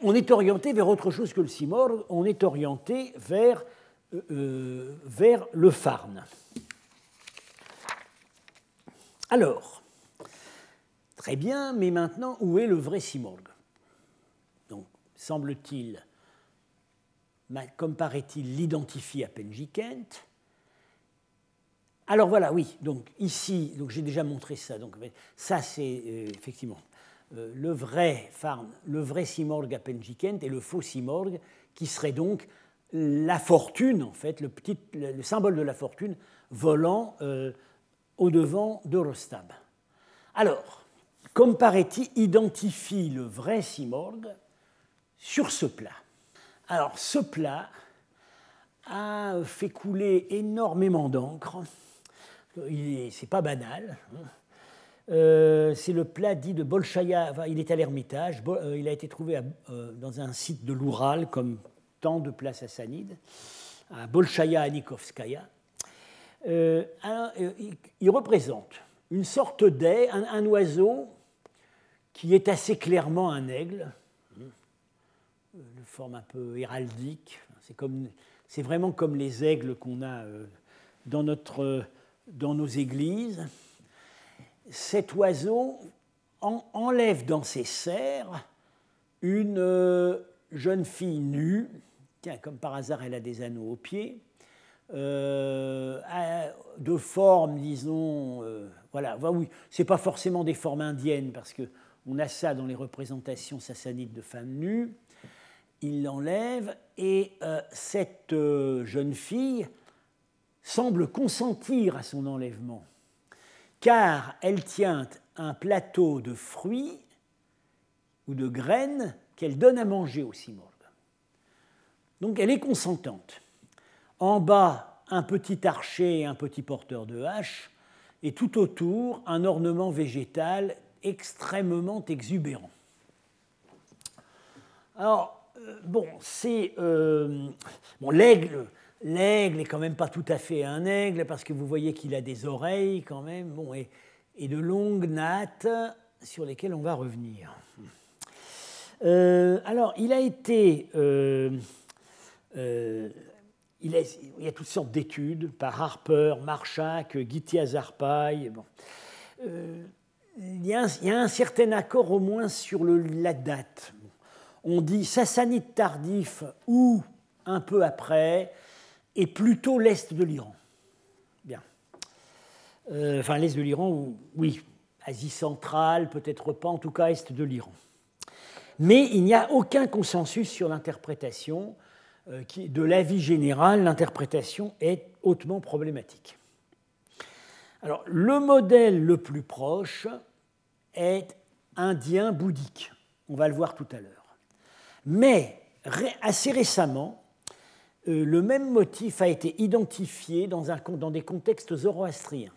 B: on est orienté vers autre chose que le simor, on est orienté vers euh, vers le Farn. Alors, très bien, mais maintenant, où est le vrai Simorgue Donc, semble-t-il, comme paraît-il, l'identifie à Penjikent. Alors voilà, oui, donc ici, donc j'ai déjà montré ça, donc ça c'est euh, effectivement euh, le vrai Farn, le vrai Simorgue à Penjikent et le faux Simorgue qui serait donc la fortune, en fait, le, petit, le, symbole de la fortune volant euh, au-devant de Rostam. Alors, comme paraît-il, identifie le vrai Simorgue sur ce plat. Alors, ce plat a fait couler énormément d'encre. C'est pas banal. Hein. c'est le plat dit de Bolchaya. il est à l'Ermitage. il a été trouvé dans un site de l'Oural, comme tant de plats sassanides, à Bolchaya Anikovskaya. il représente une sorte d'aie, un, oiseau qui est assez clairement un aigle, de forme un peu héraldique. C'est, vraiment comme les aigles qu'on a euh, dans, notre, dans nos églises. Cet oiseau enlève dans ses serres une euh, jeune fille nue, tiens, comme par hasard elle a des anneaux aux pieds, euh, de forme, disons, voilà, bah oui, c'est pas forcément des formes indiennes, parce qu'on a ça dans les représentations sassanides de femmes nues. Il l'enlève, et euh, cette euh, jeune fille semble consentir à son enlèvement, car elle tient un plateau de fruits ou de graines qu'elle donne à manger au Simorgue. Donc elle est consentante. En bas, un petit archer et un petit porteur de hache et tout autour un ornement végétal extrêmement exubérant. Alors, euh, bon, c'est. Euh, bon, l'aigle. L'aigle n'est quand même pas tout à fait un aigle parce que vous voyez qu'il a des oreilles quand même, bon, et, de longues nattes sur lesquelles on va revenir. Euh, alors, il a été il, y a toutes sortes d'études par Harper, Marchak, Gitia Zarpaï. Bon. Euh, il, y a un, certain accord au moins sur la date. On dit sassanide tardif ou un peu après, et plutôt l'est de l'Iran. Bien. Euh, enfin, l'est de l'Iran, oui, Asie centrale, peut-être pas, en tout cas est de l'Iran. Mais il n'y a aucun consensus sur l'interprétation. Euh, de l'avis général, l'interprétation est hautement problématique. Alors, le modèle le plus proche est indien bouddhique. On va le voir tout à l'heure. Mais assez récemment, le même motif a été identifié dans, dans des contextes zoroastriens.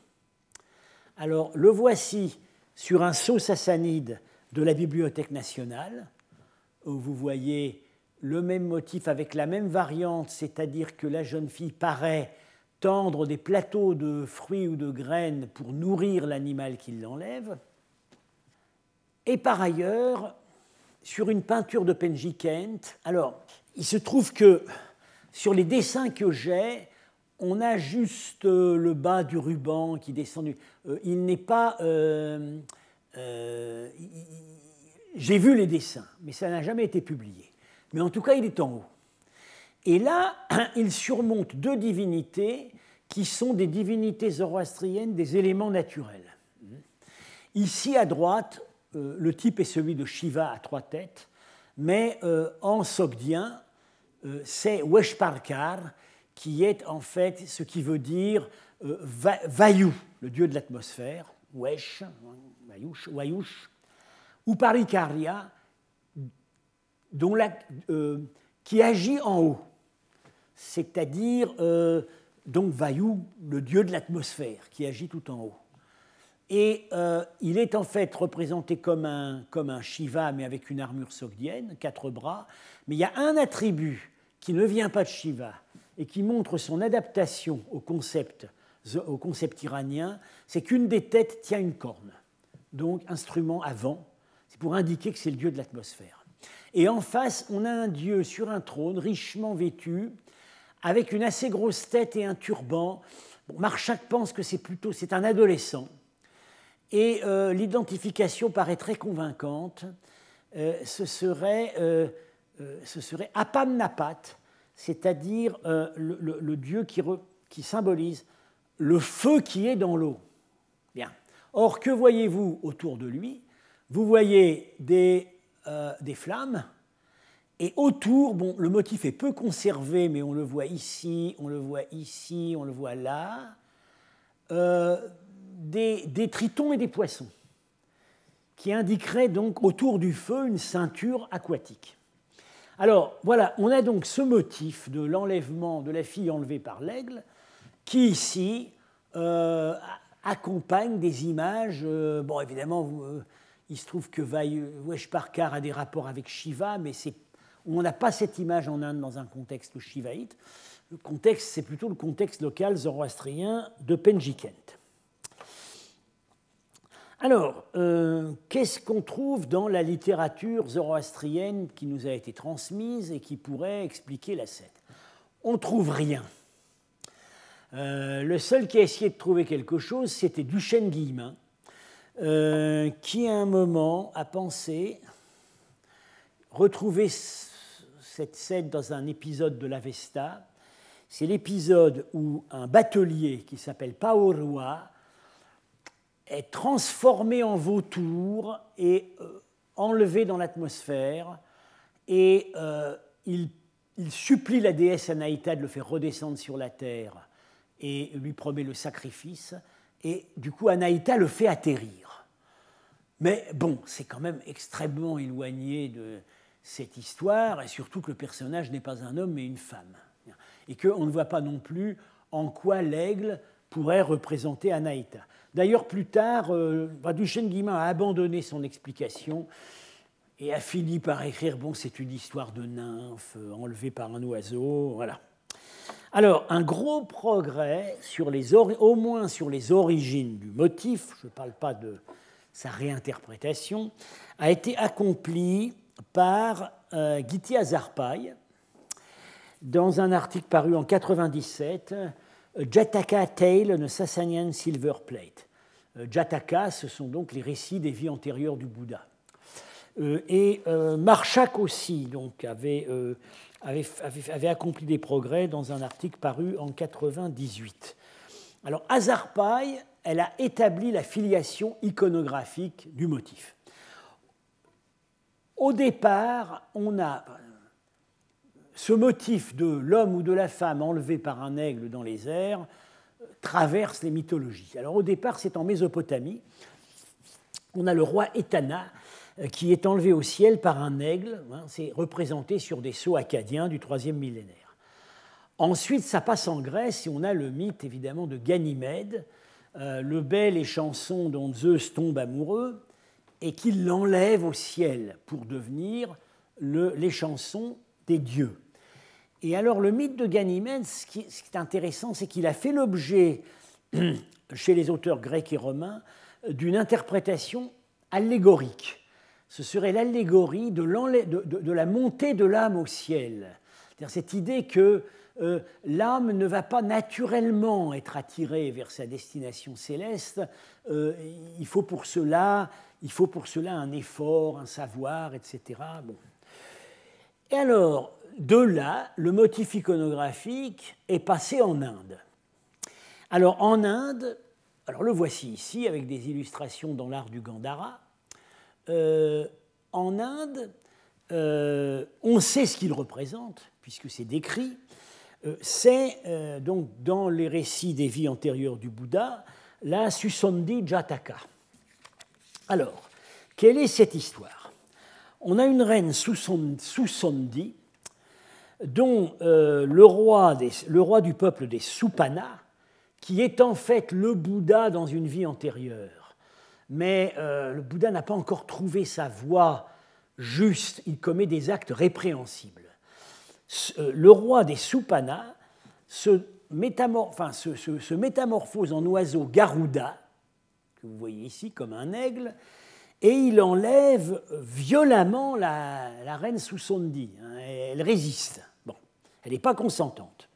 B: Alors, le voici sur un sceau sassanide de la Bibliothèque nationale, où vous voyez le même motif avec la même variante, c'est-à-dire que la jeune fille paraît tendre des plateaux de fruits ou de graines pour nourrir l'animal qui l'enlève. Et par ailleurs, sur une peinture de Penji Kent, alors il se trouve que sur les dessins que j'ai, on a juste euh, le bas du ruban qui descend. Euh, il n'est pas. Euh, j'ai vu les dessins, mais ça n'a jamais été publié mais en tout cas, il est en haut. Et là, il surmonte deux divinités qui sont des divinités zoroastriennes, des éléments naturels. Ici, à droite, le type est celui de Shiva à trois têtes, mais en sogdien, c'est Weshparkar, qui est en fait ce qui veut dire Vayu, le dieu de l'atmosphère, Wesh, Vayush, ou Parikarya, euh, qui agit en haut, c'est-à-dire euh, donc Vayu, le dieu de l'atmosphère, qui agit tout en haut. Et euh, il est en fait représenté comme un, comme un Shiva, mais avec une armure sogdienne, quatre bras. Mais il y a un attribut qui ne vient pas de Shiva et qui montre son adaptation au concept, au concept iranien, c'est qu'une des têtes tient une corne, donc instrument avant. C'est pour indiquer que c'est le dieu de l'atmosphère. Et en face, on a un dieu sur un trône, richement vêtu, avec une assez grosse tête et un turban. Bon, Marchak pense que c'est plutôt c'est un adolescent. Et euh, l'identification paraît très convaincante. Euh, ce serait, euh, ce serait Apamnapat, c'est-à-dire le, dieu qui, symbolise le feu qui est dans l'eau. Bien. Or, que voyez-vous autour de lui? Vous voyez des euh, des flammes. Et autour, le motif est peu conservé, mais on le voit ici, on le voit ici, on le voit là, euh, des, tritons et des poissons, qui indiqueraient donc autour du feu une ceinture aquatique. Alors voilà, on a donc ce motif de l'enlèvement de la fille enlevée par l'aigle, qui ici euh, accompagne des images. bon, évidemment, il se trouve que Parkar a des rapports avec Shiva, mais on n'a pas cette image en Inde dans un contexte shivaïte. Le contexte, c'est plutôt le contexte local zoroastrien de Penjikent. Alors, euh, qu'est-ce qu'on trouve dans la littérature zoroastrienne qui nous a été transmise et qui pourrait expliquer la scène On trouve rien. Euh, le seul qui a essayé de trouver quelque chose, c'était Duchesne Guillemin, euh, qui à un moment a pensé retrouver cette scène dans un épisode de l'Avesta. C'est l'épisode où un batelier qui s'appelle Paorua est transformé en vautour et euh, enlevé dans l'atmosphère. Et euh, il, supplie la déesse Anaïta de le faire redescendre sur la terre et lui promet le sacrifice. Et du coup, Anaïta le fait atterrir. Mais bon, c'est quand même extrêmement éloigné de cette histoire, et surtout que le personnage n'est pas un homme mais une femme. Et qu'on ne voit pas non plus en quoi l'aigle pourrait représenter Anaïta. D'ailleurs, plus tard, euh, Duchesne Guillemin a abandonné son explication et a fini par écrire bon, c'est une histoire de nymphe euh, enlevée par un oiseau. Voilà. Alors, un gros progrès, sur les au moins sur les origines du motif, je ne parle pas de sa réinterprétation, a été accompli par euh, Giti dans un article paru en 1997, Jataka Tale on a Sassanian Silver Plate. Euh, Jataka, ce sont donc les récits des vies antérieures du Bouddha. Euh, et euh, Marchak aussi donc, avait, avait, accompli des progrès dans un article paru en 98. Alors, Azarpai, elle a établi la filiation iconographique du motif. Au départ, on a ce motif de l'homme ou de la femme enlevé par un aigle dans les airs traverse les mythologies. Alors au départ, c'est en Mésopotamie. On a le roi Etana euh, qui est enlevé au ciel par un aigle. Hein, c'est représenté sur des sceaux acadiens du troisième millénaire. Ensuite, ça passe en Grèce et on a le mythe évidemment de Ganymède, euh, le bel et chanson dont Zeus tombe amoureux et qu'il l'enlève au ciel pour devenir chansons des dieux. Et alors le mythe de Ganymède, ce qui, est intéressant, c'est qu'il a fait l'objet, chez les auteurs grecs et romains, d'une interprétation allégorique. Ce serait l'allégorie de, la montée de l'âme au ciel. C'est-à-dire cette idée que euh, l'âme ne va pas naturellement être attirée vers sa destination céleste. Euh, il, faut pour cela, il faut pour cela un effort, un savoir, etc. Bon. Et alors, de là, le motif iconographique est passé en Inde. Alors en Inde, alors le voici ici avec des illustrations dans l'art du Gandhara. Euh, en Inde, euh, on sait ce qu'il représente, puisque c'est décrit. Euh, c'est donc dans les récits des vies antérieures du Bouddha, la Susandi Jataka. Alors, quelle est cette histoire? On a une reine Susandi dont euh, le, roi le, roi du peuple des Supana, qui est en fait le Bouddha dans une vie antérieure. Mais euh, le Bouddha n'a pas encore trouvé sa voie juste, il commet des actes répréhensibles. Euh, le roi des Supana se, se, métamorphose en oiseau Garuda, que vous voyez ici comme un aigle, et il enlève violemment la, reine Susondi. Hein, elle résiste. Bon, elle n'est pas consentante.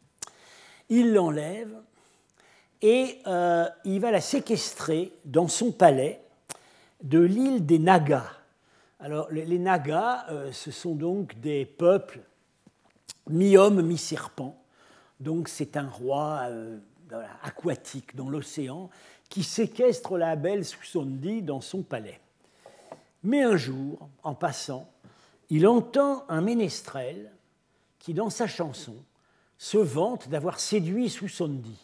B: Il l'enlève et euh, il va la séquestrer dans son palais de l'île des Nagas. Alors, les, Nagas, euh, ce sont donc des peuples mi-homme, mi-serpent. Donc, c'est un roi euh, aquatique dans l'océan qui séquestre la belle Susondi dans son palais. Mais un jour, en passant, il entend un ménestrel qui, dans sa chanson, se vante d'avoir séduit Susondi.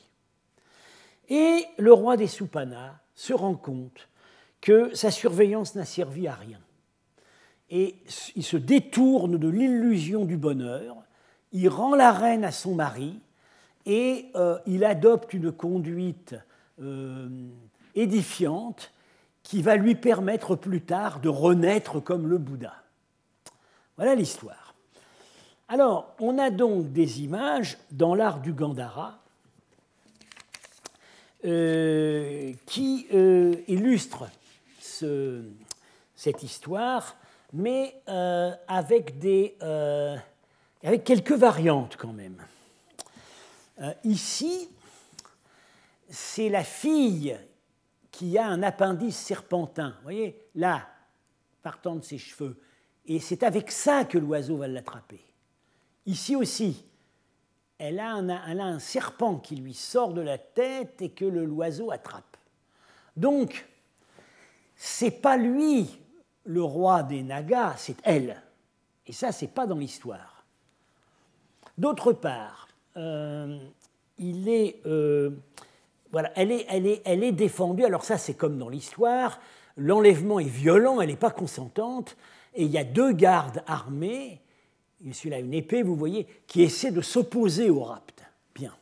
B: Et le roi des Soupanas se rend compte que sa surveillance n'a servi à rien. Et il se détourne de l'illusion du bonheur, il rend la reine à son mari et euh, il adopte une conduite euh, édifiante qui va lui permettre plus tard de renaître comme le Bouddha. Voilà l'histoire. Alors, on a donc des images dans l'art du Gandhara euh, qui euh, illustrent cette histoire, mais euh, avec, quelques variantes quand même. ici, c'est la fille qui a un appendice serpentin. Voyez, là, partant de ses cheveux. Et c'est avec ça que l'oiseau va l'attraper. Ici aussi, elle a, un, serpent qui lui sort de la tête et que l'oiseau attrape. Donc, c'est pas lui le roi des Nagas, c'est elle. Et ça, c'est pas dans l'histoire. D'autre part, euh, il est, euh, voilà, elle est, défendue. Alors ça, c'est comme dans l'histoire. L'enlèvement est violent, elle n'est pas consentante, et il y a deux gardes armés celui-là une épée, vous voyez, qui essaie de s'opposer au rapt. Bien.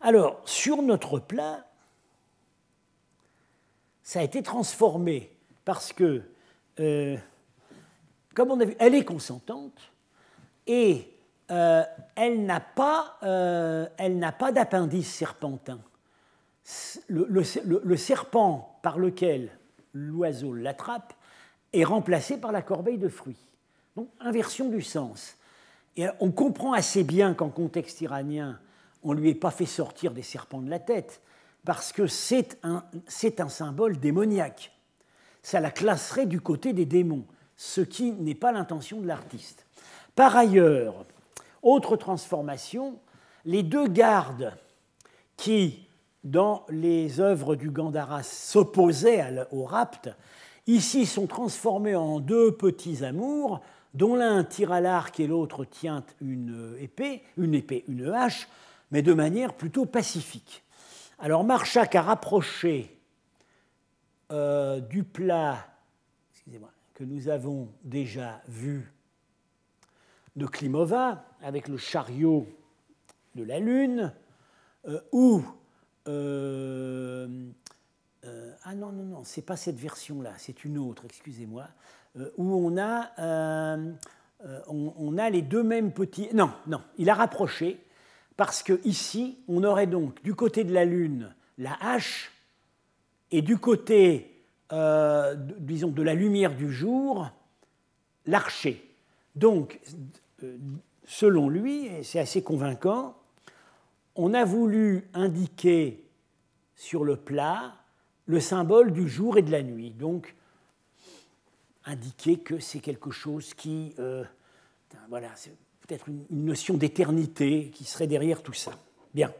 B: Alors, sur notre plat, ça a été transformé parce que, euh, comme on a vu, elle est consentante et euh, elle n'a euh, pas d'appendice serpentin. Le, serpent par lequel l'oiseau l'attrape est remplacé par la corbeille de fruits. Donc, inversion du sens. Et on comprend assez bien qu'en contexte iranien, on ne lui ait pas fait sortir des serpents de la tête, parce que c'est un symbole démoniaque. Ça la classerait du côté des démons, ce qui n'est pas l'intention de l'artiste. Par ailleurs, autre transformation, les deux gardes qui, dans les œuvres du Gandhara, s'opposaient au rapt, ici sont transformés en deux petits amours dont l'un tire à l'arc et l'autre tient une épée, une épée, une hache, mais de manière plutôt pacifique. Alors Marchak a rapproché euh, du plat que nous avons déjà vu de Klimova avec le chariot de la Lune, euh, où euh, ah non non non, c'est pas cette version là, c'est une autre, excusez-moi. Euh, où on a, euh, euh, on, a les deux mêmes petits. Non, non, il a rapproché, parce que ici, on aurait donc du côté de la Lune la hache, et du côté, disons, de la lumière du jour, l'archer. Donc, selon lui, c'est assez convaincant, on a voulu indiquer sur le plat le symbole du jour et de la nuit. Donc, indiquer que c'est quelque chose qui, euh, voilà, c'est peut-être une, notion d'éternité qui serait derrière tout ça. Bien.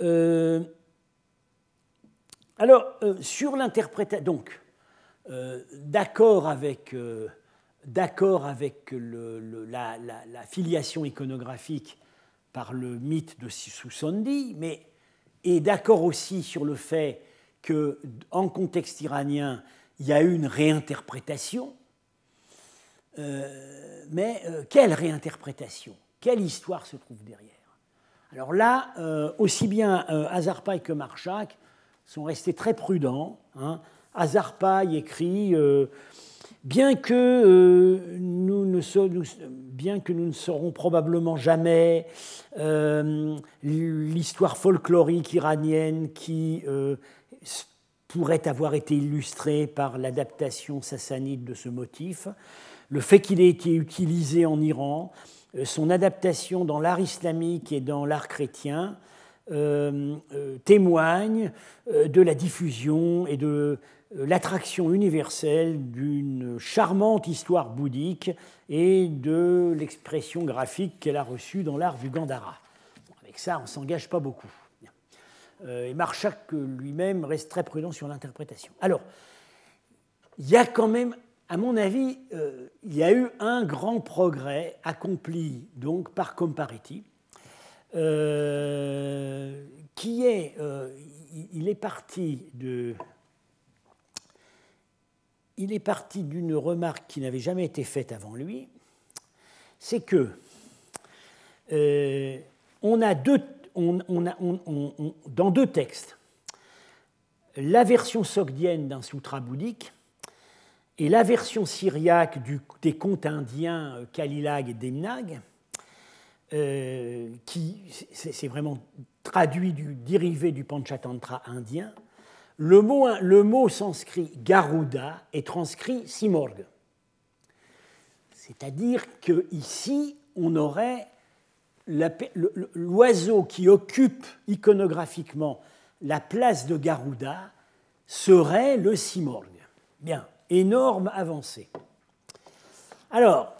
B: Euh, alors, euh, sur l'interprétation, donc, d'accord avec, la, filiation iconographique par le mythe de Susandi, mais et d'accord aussi sur le fait que, en contexte iranien, il y a eu une réinterprétation. Euh, mais euh, quelle réinterprétation? Quelle histoire se trouve derrière? Alors là, euh, aussi bien Azarpaï que Marchak sont restés très prudents. Hein. Écrit bien que, nous ne bien que nous ne saurons probablement jamais l'histoire folklorique iranienne qui pourrait avoir été illustré par l'adaptation sassanide de ce motif, le fait qu'il ait été utilisé en Iran, euh, son adaptation dans l'art islamique et dans l'art chrétien euh, euh, témoignent de la diffusion et de l'attraction universelle d'une charmante histoire bouddhique et de l'expression graphique qu'elle a reçue dans l'art du Gandhara. avec ça, on ne s'engage pas beaucoup. Euh, et Marchak lui-même reste très prudent sur l'interprétation. Alors, il y a quand même, à mon avis, euh, il y a eu un grand progrès accompli donc par Compariti, euh, qui est, il est parti de, il est parti d'une remarque qui n'avait jamais été faite avant lui, c'est que dans deux textes, la version sogdienne d'un sutra bouddhique et la version syriaque des contes indiens euh, Kalilag et Demnag, euh, qui c'est vraiment traduit du dérivé du Panchatantra indien, le mot, sanskrit Garuda est transcrit Simorg. C'est-à-dire qu'ici, on aurait l'oiseau qui occupe iconographiquement la place de Garuda serait le Simorg. Bien, énorme avancée. Alors,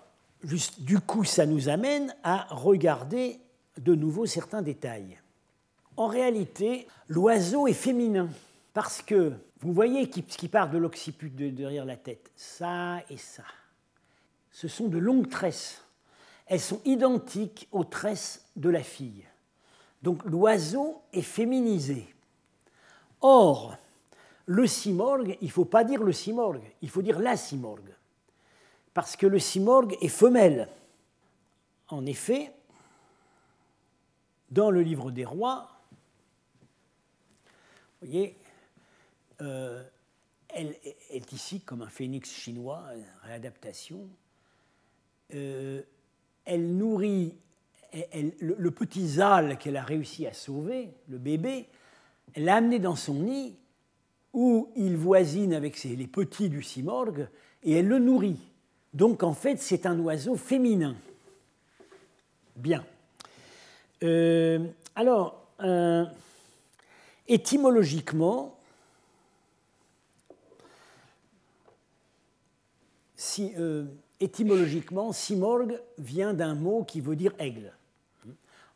B: du coup, ça nous amène à regarder de nouveau certains détails. En réalité, l'oiseau est féminin parce que vous voyez ce qui part de l'occiput derrière la tête, ça et ça. Ce sont de longues tresses. Elles sont identiques aux tresses de la fille. Donc l'oiseau est féminisé. Or, le simorgue, il ne faut pas dire le simorgue, il faut dire la simorgue. Parce que le simorgue est femelle. En effet, dans le livre des rois, vous voyez, euh, elle, est ici comme un phénix chinois, réadaptation. Euh, elle nourrit le, petit Zal qu'elle a réussi à sauver, le bébé, elle l'a amené dans son nid où il voisine avec les petits du simorgue et elle le nourrit. Donc en fait, c'est un oiseau féminin. Bien. Euh, alors, étymologiquement, si, euh, étymologiquement, simorg vient d'un mot qui veut dire aigle.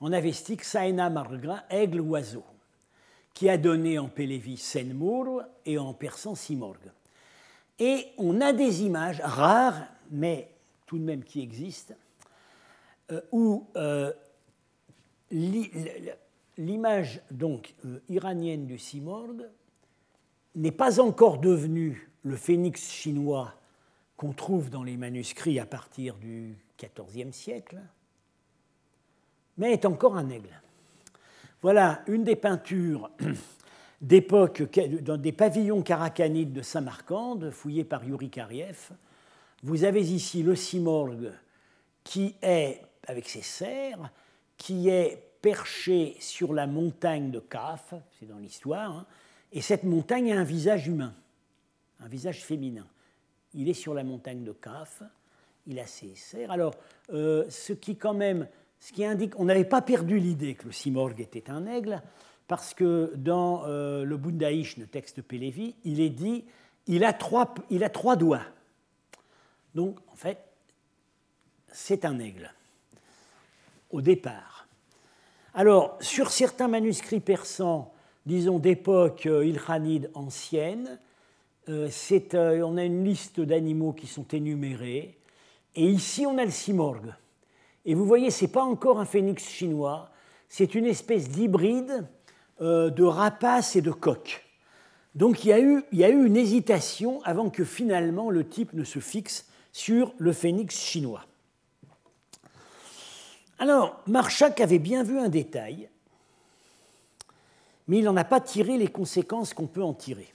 B: En avestique, saena margra, aigle oiseau, qui a donné en pélévi senmur et en persan simorg. Et on a des images rares, mais tout de même qui existent, euh, où euh, l'image donc iranienne du simorg n'est pas encore devenue le phénix chinois qu'on trouve dans les manuscrits à partir du XIVe siècle, mais est encore un aigle. Voilà une des peintures d'époque dans des pavillons caracanides de Samarcande, fouillés par Yuri Kariev. Vous avez ici le simorgue qui est, avec ses serres, qui est perché sur la montagne de Kaf, c'est dans l'histoire, hein, et cette montagne a un visage humain, un visage féminin il est sur la montagne de Kaf, il a ses serres. Alors, euh, ce qui quand même, ce qui indique, on n'avait pas perdu l'idée que le Simorgue était un aigle, parce que dans euh, le Bundaïch, le texte Pélévi, il est dit, il a trois, il a trois doigts. Donc, en fait, c'est un aigle, au départ. Alors, sur certains manuscrits persans, disons d'époque euh, ilkhanide ancienne, on a une liste d'animaux qui sont énumérés. Et ici, on a le simorgue. Et vous voyez, ce n'est pas encore un phénix chinois, c'est une espèce d'hybride euh, de rapace et de coq. Donc il y, a eu, il y, a eu, une hésitation avant que finalement le type ne se fixe sur le phénix chinois. Alors, Marchak avait bien vu un détail, mais il n'en a pas tiré les conséquences qu'on peut en tirer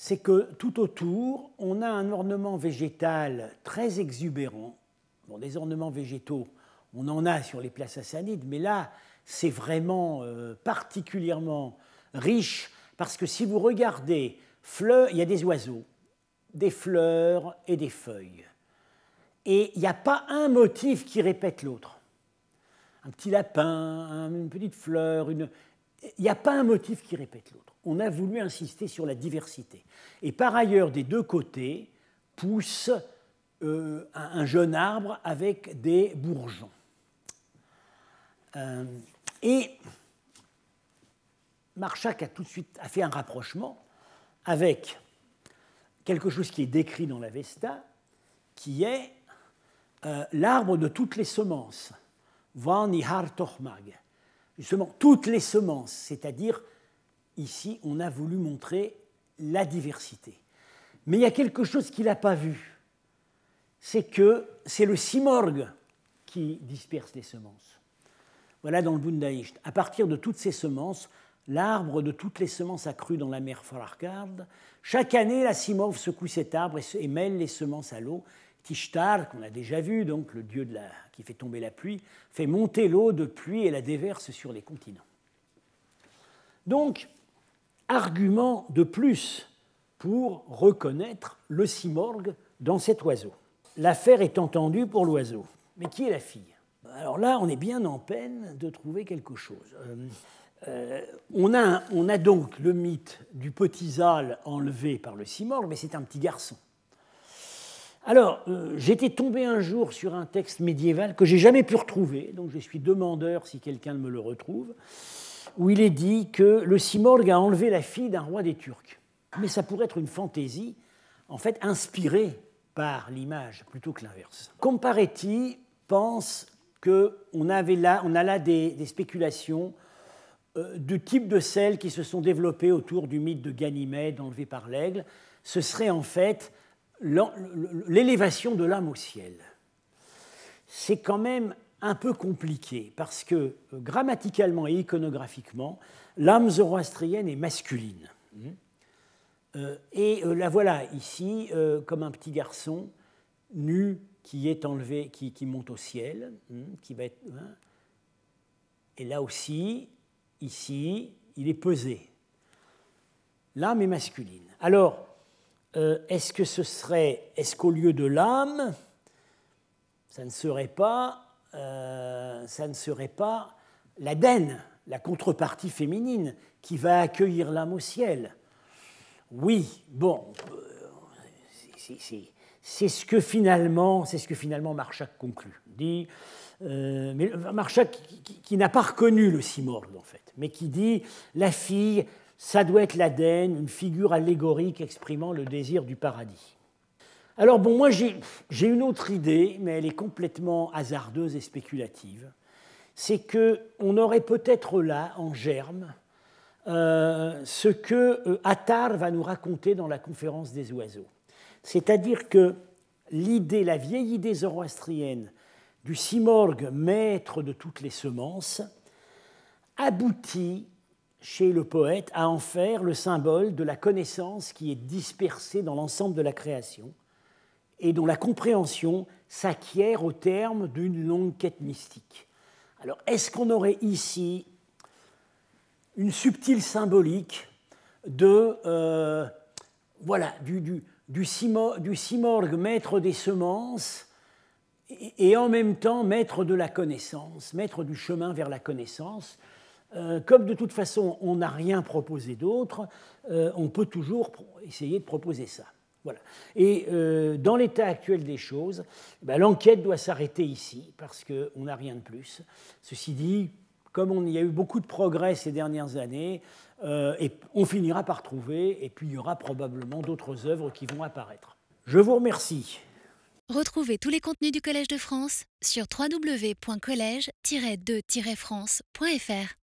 B: c'est que tout autour, on a un ornement végétal très exubérant. Bon, des ornements végétaux, on en a sur les places assanides, mais là, c'est vraiment euh, particulièrement riche parce que si vous regardez, il y a des oiseaux, des fleurs et des feuilles. Et il n'y a pas un motif qui répète l'autre. Un petit lapin, une petite fleur, il n'y a pas un motif qui répète l'autre on a voulu insister sur la diversité. Et par ailleurs, des deux côtés pousse euh, un jeune arbre avec des bourgeons. Euh, et Marchak a tout de suite fait un rapprochement avec quelque chose qui est décrit dans la Vesta, qui est euh, l'arbre de toutes les semences, Vanihar Tochmag. Justement, toutes les semences, c'est-à-dire ici, on a voulu montrer la diversité. Mais il y a quelque chose qu'il n'a pas vu. C'est que c'est le simorgue qui disperse les semences. Voilà dans le Bundaïcht. À partir de toutes ces semences, l'arbre de toutes les semences accrues dans la mer Farargard. Chaque année, la Simorve secoue cet arbre et mêle les semences à l'eau. Tishtar, qu'on a déjà vu, donc le dieu qui fait tomber la pluie, fait monter l'eau de pluie et la déverse sur les continents. Donc, argument de plus pour reconnaître le simorgue dans cet oiseau. L'affaire est entendue pour l'oiseau. Mais qui est la fille? Alors là, on est bien en peine de trouver quelque chose. Euh, euh, on, a, on, a, donc le mythe du petit Zal enlevé par le simorgue, mais c'est un petit garçon. Alors, euh, j'étais tombé un jour sur un texte médiéval que j'ai jamais pu retrouver, donc je suis demandeur si quelqu'un me le retrouve, où il est dit que le Simorgue a enlevé la fille d'un roi des Turcs. Mais ça pourrait être une fantaisie, en fait, inspirée par l'image plutôt que l'inverse. Comparetti pense qu'on là, on a là des, spéculations euh, de type de celles qui se sont développées autour du mythe de Ganymède enlevé par l'aigle. Ce serait en fait l'élévation de l'âme au ciel. C'est quand même un peu compliqué parce que euh, grammaticalement et iconographiquement, l'âme zoroastrienne est masculine. Hmm. Euh, et euh, la voilà ici comme un petit garçon nu qui est enlevé, qui, monte au ciel, hmm, qui va être. Hein. et là aussi, ici, il est pesé. L'âme est masculine. Alors, est-ce que ce serait, est-ce qu'au lieu de l'âme, ça ne serait pas euh, ça ne serait pas l'Aden, la contrepartie féminine, qui va accueillir l'âme au ciel. Oui, bon, euh, c'est ce que finalement, c'est ce que finalement Marchak conclut. Dit, euh, mais Marchak qui, n'a pas reconnu le Simorgue en fait, mais qui dit la fille, ça doit être l'Aden, une figure allégorique exprimant le désir du paradis. Alors bon, moi j'ai une autre idée, mais elle est complètement hasardeuse et spéculative. C'est qu'on aurait peut-être là, en germe, euh, ce que euh, Attar va nous raconter dans la conférence des oiseaux. C'est-à-dire que l'idée, la vieille idée zoroastrienne du simorgue, maître de toutes les semences, aboutit chez le poète à en faire le symbole de la connaissance qui est dispersée dans l'ensemble de la création et dont la compréhension s'acquiert au terme d'une longue quête mystique. Alors, est-ce qu'on aurait ici une subtile symbolique de, euh, voilà, du, du, simorgue, maître des semences, et, en même temps maître de la connaissance, maître du chemin vers la connaissance euh, comme de toute façon on n'a rien proposé d'autre, euh, on peut toujours essayer de proposer ça. Et euh, dans l'état actuel des choses, ben, l'enquête doit s'arrêter ici, parce qu'on n'a rien de plus. Ceci dit, comme il y a eu beaucoup de progrès ces dernières années, euh, on finira par trouver, et puis il y aura probablement d'autres œuvres qui vont apparaître. Je vous remercie.
A: Retrouvez tous les contenus du Collège de France sur www.colège-2-france.fr.